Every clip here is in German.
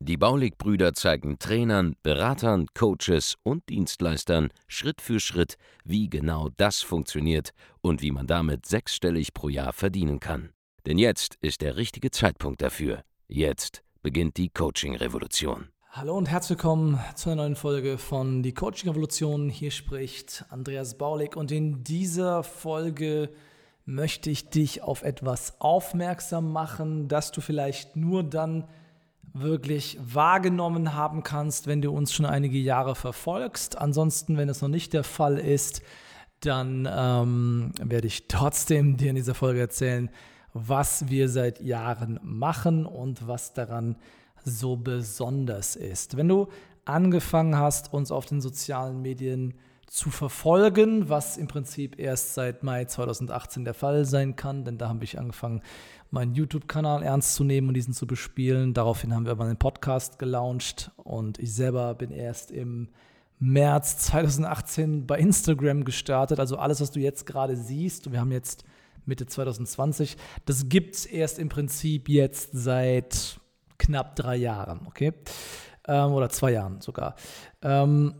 Die Baulig-Brüder zeigen Trainern, Beratern, Coaches und Dienstleistern Schritt für Schritt, wie genau das funktioniert und wie man damit sechsstellig pro Jahr verdienen kann. Denn jetzt ist der richtige Zeitpunkt dafür. Jetzt beginnt die Coaching-Revolution. Hallo und herzlich willkommen zu einer neuen Folge von Die Coaching Revolution. Hier spricht Andreas Baulig und in dieser Folge möchte ich dich auf etwas aufmerksam machen, dass du vielleicht nur dann wirklich wahrgenommen haben kannst, wenn du uns schon einige Jahre verfolgst. Ansonsten, wenn es noch nicht der Fall ist, dann ähm, werde ich trotzdem dir in dieser Folge erzählen, was wir seit Jahren machen und was daran so besonders ist. Wenn du angefangen hast, uns auf den sozialen Medien zu verfolgen, was im Prinzip erst seit Mai 2018 der Fall sein kann, denn da habe ich angefangen, meinen YouTube-Kanal ernst zu nehmen und diesen zu bespielen. Daraufhin haben wir aber einen Podcast gelauncht und ich selber bin erst im März 2018 bei Instagram gestartet. Also alles, was du jetzt gerade siehst, und wir haben jetzt Mitte 2020, das gibt es erst im Prinzip jetzt seit knapp drei Jahren, okay? Ähm, oder zwei Jahren sogar. Ähm,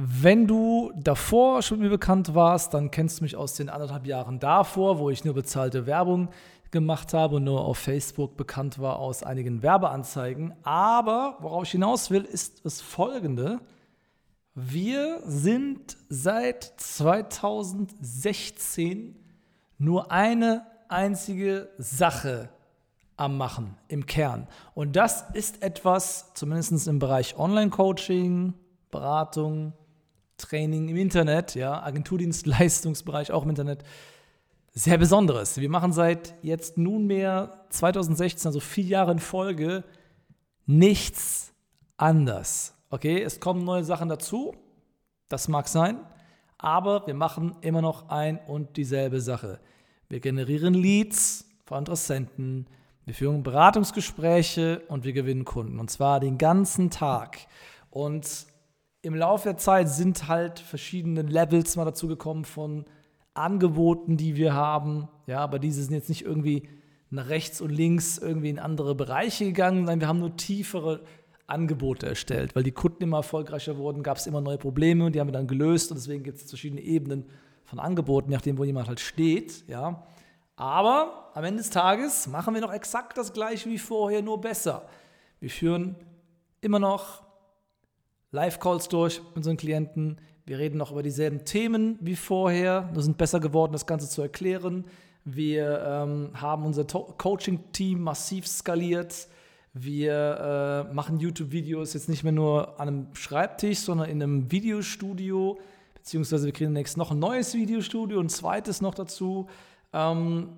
wenn du davor schon mir bekannt warst, dann kennst du mich aus den anderthalb Jahren davor, wo ich nur bezahlte Werbung gemacht habe und nur auf Facebook bekannt war aus einigen Werbeanzeigen. Aber worauf ich hinaus will, ist das Folgende. Wir sind seit 2016 nur eine einzige Sache am Machen im Kern. Und das ist etwas, zumindest im Bereich Online-Coaching, Beratung, Training im Internet, ja, Agenturdienstleistungsbereich auch im Internet, sehr Besonderes. Wir machen seit jetzt nunmehr 2016, also vier Jahre in Folge, nichts anders. Okay, es kommen neue Sachen dazu, das mag sein, aber wir machen immer noch ein und dieselbe Sache. Wir generieren Leads von Interessenten, wir führen Beratungsgespräche und wir gewinnen Kunden. Und zwar den ganzen Tag. Und im Laufe der Zeit sind halt verschiedene Levels mal dazu gekommen von Angeboten, die wir haben. Ja, aber diese sind jetzt nicht irgendwie nach rechts und links irgendwie in andere Bereiche gegangen. Nein, wir haben nur tiefere Angebote erstellt. Weil die Kunden immer erfolgreicher wurden, gab es immer neue Probleme und die haben wir dann gelöst. Und deswegen gibt es verschiedene Ebenen von Angeboten, nachdem wo jemand halt steht. Ja. Aber am Ende des Tages machen wir noch exakt das gleiche wie vorher, nur besser. Wir führen immer noch Live-Calls durch mit unseren Klienten. Wir reden noch über dieselben Themen wie vorher. Wir sind besser geworden, das Ganze zu erklären. Wir ähm, haben unser Coaching-Team massiv skaliert. Wir äh, machen YouTube-Videos jetzt nicht mehr nur an einem Schreibtisch, sondern in einem Videostudio. Beziehungsweise wir kriegen demnächst noch ein neues Videostudio, ein zweites noch dazu. Ähm,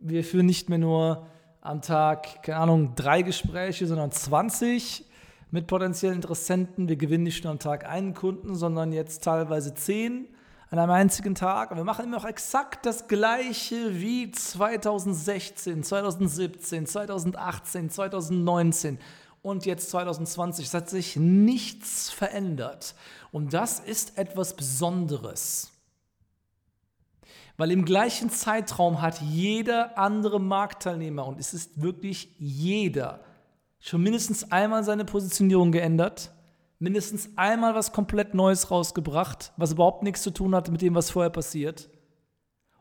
wir führen nicht mehr nur am Tag, keine Ahnung, drei Gespräche, sondern 20 mit potenziellen Interessenten. Wir gewinnen nicht nur am Tag einen Kunden, sondern jetzt teilweise zehn an einem einzigen Tag. Und wir machen immer noch exakt das Gleiche wie 2016, 2017, 2018, 2019 und jetzt 2020. Es hat sich nichts verändert. Und das ist etwas Besonderes. Weil im gleichen Zeitraum hat jeder andere Marktteilnehmer, und es ist wirklich jeder, schon mindestens einmal seine Positionierung geändert, mindestens einmal was komplett Neues rausgebracht, was überhaupt nichts zu tun hatte mit dem, was vorher passiert.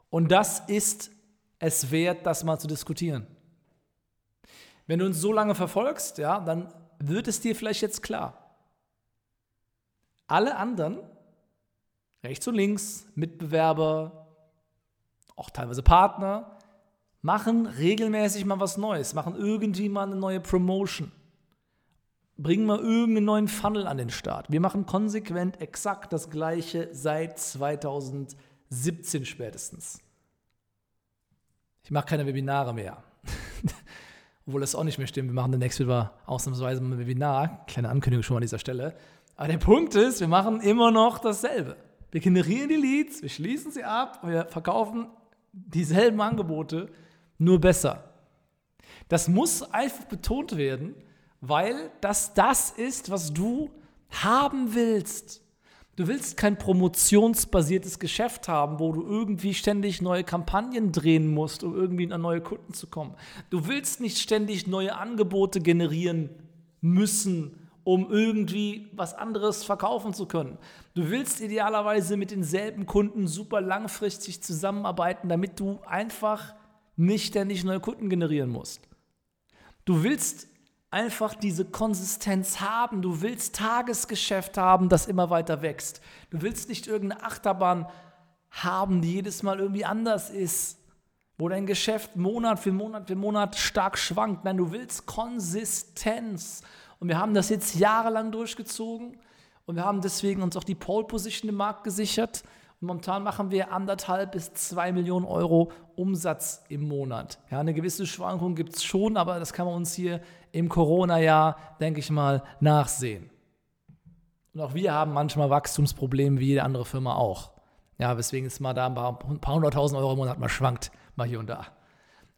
Und das ist es wert, das mal zu diskutieren. Wenn du uns so lange verfolgst, ja, dann wird es dir vielleicht jetzt klar. Alle anderen, rechts und links, Mitbewerber, auch teilweise Partner, machen regelmäßig mal was Neues, machen irgendwie mal eine neue Promotion, bringen mal irgendeinen neuen Funnel an den Start. Wir machen konsequent exakt das Gleiche seit 2017 spätestens. Ich mache keine Webinare mehr. Obwohl das auch nicht mehr stimmt. Wir machen demnächst wieder ausnahmsweise mal ein Webinar. Kleine Ankündigung schon an dieser Stelle. Aber der Punkt ist, wir machen immer noch dasselbe. Wir generieren die Leads, wir schließen sie ab wir verkaufen dieselben Angebote, nur besser. Das muss einfach betont werden, weil das das ist, was du haben willst. Du willst kein promotionsbasiertes Geschäft haben, wo du irgendwie ständig neue Kampagnen drehen musst, um irgendwie an neue Kunden zu kommen. Du willst nicht ständig neue Angebote generieren müssen, um irgendwie was anderes verkaufen zu können. Du willst idealerweise mit denselben Kunden super langfristig zusammenarbeiten, damit du einfach nicht ständig neue Kunden generieren musst. Du willst einfach diese Konsistenz haben. Du willst Tagesgeschäft haben, das immer weiter wächst. Du willst nicht irgendeine Achterbahn haben, die jedes Mal irgendwie anders ist, wo dein Geschäft Monat für Monat für Monat stark schwankt. Nein, du willst Konsistenz. Und wir haben das jetzt jahrelang durchgezogen und wir haben deswegen uns auch die Pole Position im Markt gesichert. Momentan machen wir anderthalb bis zwei Millionen Euro Umsatz im Monat. Ja, eine gewisse Schwankung gibt es schon, aber das kann man uns hier im Corona-Jahr, denke ich mal, nachsehen. Und auch wir haben manchmal Wachstumsprobleme, wie jede andere Firma auch. Ja, weswegen es mal da ein paar, ein paar hunderttausend Euro im Monat mal schwankt, mal hier und da.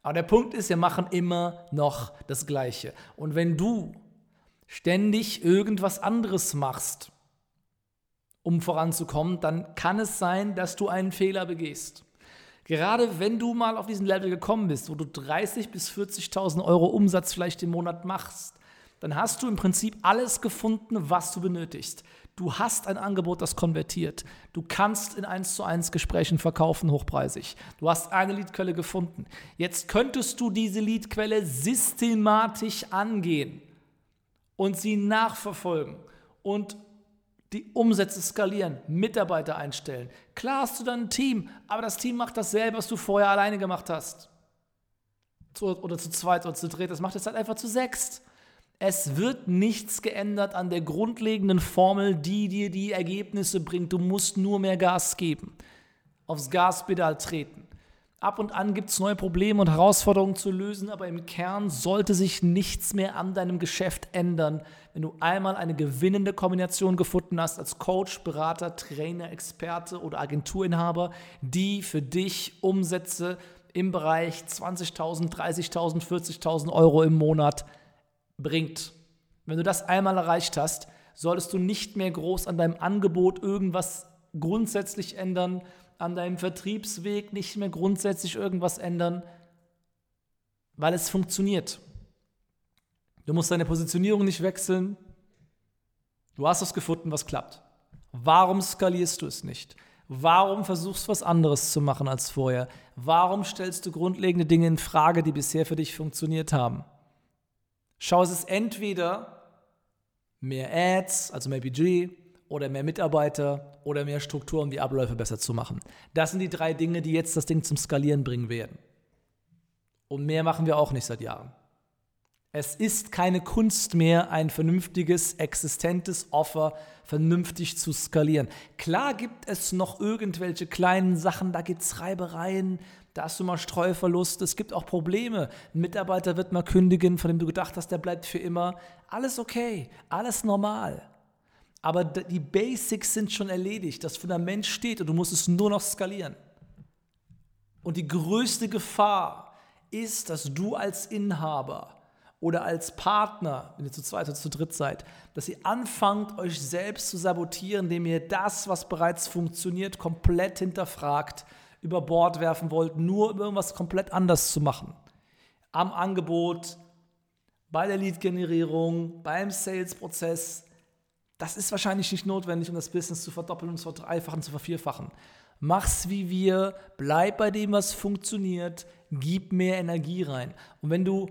Aber der Punkt ist, wir machen immer noch das Gleiche. Und wenn du ständig irgendwas anderes machst, um voranzukommen, dann kann es sein, dass du einen Fehler begehst. Gerade wenn du mal auf diesen Level gekommen bist, wo du 30.000 bis 40.000 Euro Umsatz vielleicht im Monat machst, dann hast du im Prinzip alles gefunden, was du benötigst. Du hast ein Angebot, das konvertiert. Du kannst in 1 zu 1 Gesprächen verkaufen, hochpreisig. Du hast eine Leadquelle gefunden. Jetzt könntest du diese Leadquelle systematisch angehen und sie nachverfolgen und die Umsätze skalieren, Mitarbeiter einstellen. Klar hast du dann ein Team, aber das Team macht dasselbe, was du vorher alleine gemacht hast. Zu, oder zu zweit oder zu dritt, das macht es halt einfach zu sechst. Es wird nichts geändert an der grundlegenden Formel, die dir die Ergebnisse bringt. Du musst nur mehr Gas geben. Aufs Gaspedal treten. Ab und an gibt es neue Probleme und Herausforderungen zu lösen, aber im Kern sollte sich nichts mehr an deinem Geschäft ändern, wenn du einmal eine gewinnende Kombination gefunden hast als Coach, Berater, Trainer, Experte oder Agenturinhaber, die für dich Umsätze im Bereich 20.000, 30.000, 40.000 Euro im Monat bringt. Wenn du das einmal erreicht hast, solltest du nicht mehr groß an deinem Angebot irgendwas grundsätzlich ändern, an deinem Vertriebsweg nicht mehr grundsätzlich irgendwas ändern, weil es funktioniert. Du musst deine Positionierung nicht wechseln. Du hast es gefunden, was klappt. Warum skalierst du es nicht? Warum versuchst du was anderes zu machen als vorher? Warum stellst du grundlegende Dinge in Frage, die bisher für dich funktioniert haben? Schau, es ist entweder mehr Ads, also mehr Budget, oder mehr Mitarbeiter oder mehr Struktur, um die Abläufe besser zu machen. Das sind die drei Dinge, die jetzt das Ding zum Skalieren bringen werden. Und mehr machen wir auch nicht seit Jahren. Es ist keine Kunst mehr, ein vernünftiges, existentes Offer vernünftig zu skalieren. Klar gibt es noch irgendwelche kleinen Sachen, da gibt es Reibereien, da hast du mal Streuverlust, es gibt auch Probleme. Ein Mitarbeiter wird mal kündigen, von dem du gedacht hast, der bleibt für immer. Alles okay, alles normal. Aber die Basics sind schon erledigt. Das Fundament steht und du musst es nur noch skalieren. Und die größte Gefahr ist, dass du als Inhaber oder als Partner, wenn ihr zu zweit oder zu dritt seid, dass ihr anfangt, euch selbst zu sabotieren, indem ihr das, was bereits funktioniert, komplett hinterfragt, über Bord werfen wollt, nur um irgendwas komplett anders zu machen. Am Angebot, bei der Lead-Generierung, beim Sales-Prozess, das ist wahrscheinlich nicht notwendig, um das Business zu verdoppeln zu verdreifachen, zu vervierfachen. Mach's wie wir, bleib bei dem, was funktioniert, gib mehr Energie rein. Und wenn du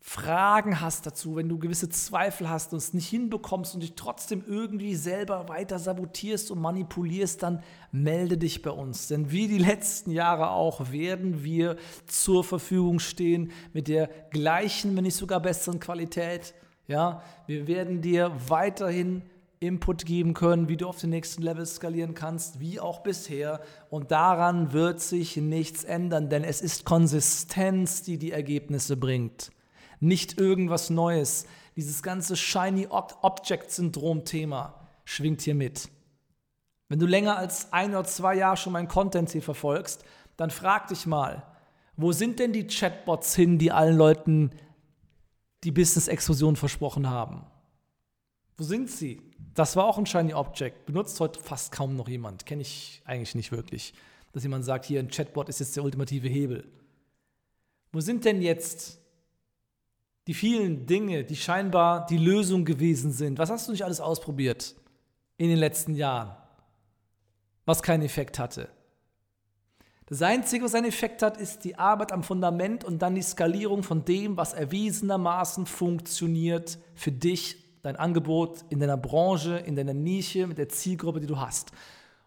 Fragen hast dazu, wenn du gewisse Zweifel hast und es nicht hinbekommst und dich trotzdem irgendwie selber weiter sabotierst und manipulierst, dann melde dich bei uns. Denn wie die letzten Jahre auch werden wir zur Verfügung stehen mit der gleichen, wenn nicht sogar besseren Qualität. Ja, wir werden dir weiterhin Input geben können, wie du auf den nächsten Level skalieren kannst, wie auch bisher. Und daran wird sich nichts ändern, denn es ist Konsistenz, die die Ergebnisse bringt. Nicht irgendwas Neues. Dieses ganze Shiny Object Syndrom Thema schwingt hier mit. Wenn du länger als ein oder zwei Jahre schon meinen Content hier verfolgst, dann frag dich mal, wo sind denn die Chatbots hin, die allen Leuten die Business-Explosion versprochen haben? Wo sind sie? Das war auch ein Shiny Object. Benutzt heute fast kaum noch jemand. Kenne ich eigentlich nicht wirklich. Dass jemand sagt, hier ein Chatbot ist jetzt der ultimative Hebel. Wo sind denn jetzt die vielen Dinge, die scheinbar die Lösung gewesen sind? Was hast du nicht alles ausprobiert in den letzten Jahren, was keinen Effekt hatte? Das Einzige, was einen Effekt hat, ist die Arbeit am Fundament und dann die Skalierung von dem, was erwiesenermaßen funktioniert für dich, dein Angebot in deiner Branche, in deiner Nische, mit der Zielgruppe, die du hast.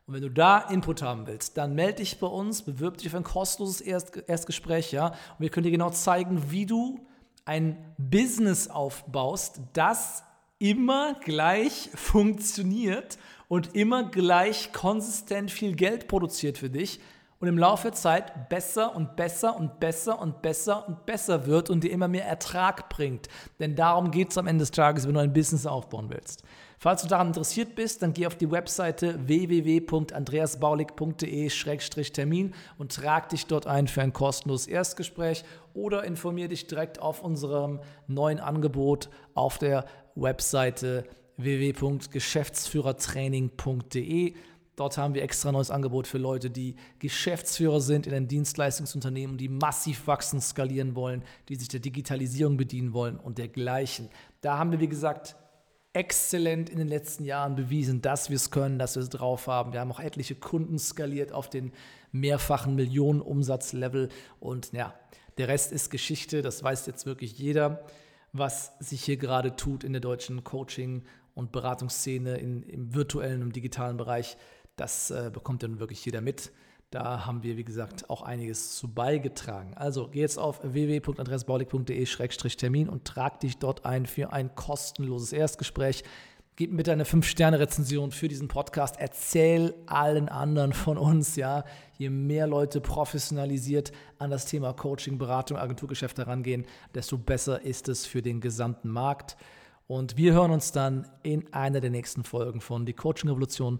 Und wenn du da Input haben willst, dann melde dich bei uns, bewirb dich auf ein kostenloses Erst Erstgespräch, ja. Und wir können dir genau zeigen, wie du ein Business aufbaust, das immer gleich funktioniert und immer gleich konsistent viel Geld produziert für dich und im Laufe der Zeit besser und besser und besser und besser und besser wird und dir immer mehr Ertrag bringt. Denn darum geht es am Ende des Tages, wenn du ein Business aufbauen willst. Falls du daran interessiert bist, dann geh auf die Webseite www.andreasbaulig.de-termin und trag dich dort ein für ein kostenloses Erstgespräch oder informiere dich direkt auf unserem neuen Angebot auf der Webseite www.geschäftsführertraining.de. Dort haben wir extra neues Angebot für Leute, die Geschäftsführer sind in einem Dienstleistungsunternehmen, die massiv wachsen, skalieren wollen, die sich der Digitalisierung bedienen wollen und dergleichen. Da haben wir, wie gesagt, exzellent in den letzten Jahren bewiesen, dass wir es können, dass wir es drauf haben. Wir haben auch etliche Kunden skaliert auf den mehrfachen Millionenumsatzlevel und ja, der Rest ist Geschichte, das weiß jetzt wirklich jeder, was sich hier gerade tut in der deutschen Coaching- und Beratungsszene in, im virtuellen und digitalen Bereich. Das äh, bekommt dann wirklich jeder mit. Da haben wir, wie gesagt, auch einiges zu beigetragen. Also geh jetzt auf www.adressbaulig.de-termin und trag dich dort ein für ein kostenloses Erstgespräch. Gib mir bitte eine 5-Sterne-Rezension für diesen Podcast. Erzähl allen anderen von uns, ja. Je mehr Leute professionalisiert an das Thema Coaching, Beratung, Agenturgeschäft herangehen, desto besser ist es für den gesamten Markt. Und wir hören uns dann in einer der nächsten Folgen von Die Coaching Revolution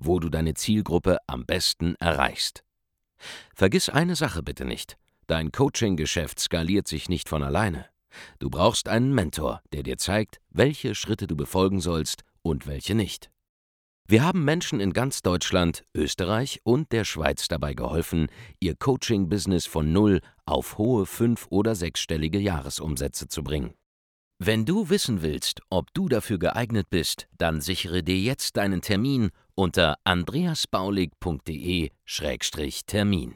wo du deine Zielgruppe am besten erreichst. Vergiss eine Sache bitte nicht. Dein Coaching-Geschäft skaliert sich nicht von alleine. Du brauchst einen Mentor, der dir zeigt, welche Schritte du befolgen sollst und welche nicht. Wir haben Menschen in ganz Deutschland, Österreich und der Schweiz dabei geholfen, ihr Coaching-Business von null auf hohe fünf- oder sechsstellige Jahresumsätze zu bringen. Wenn du wissen willst, ob du dafür geeignet bist, dann sichere dir jetzt deinen Termin unter andreasbaulig.de-termin.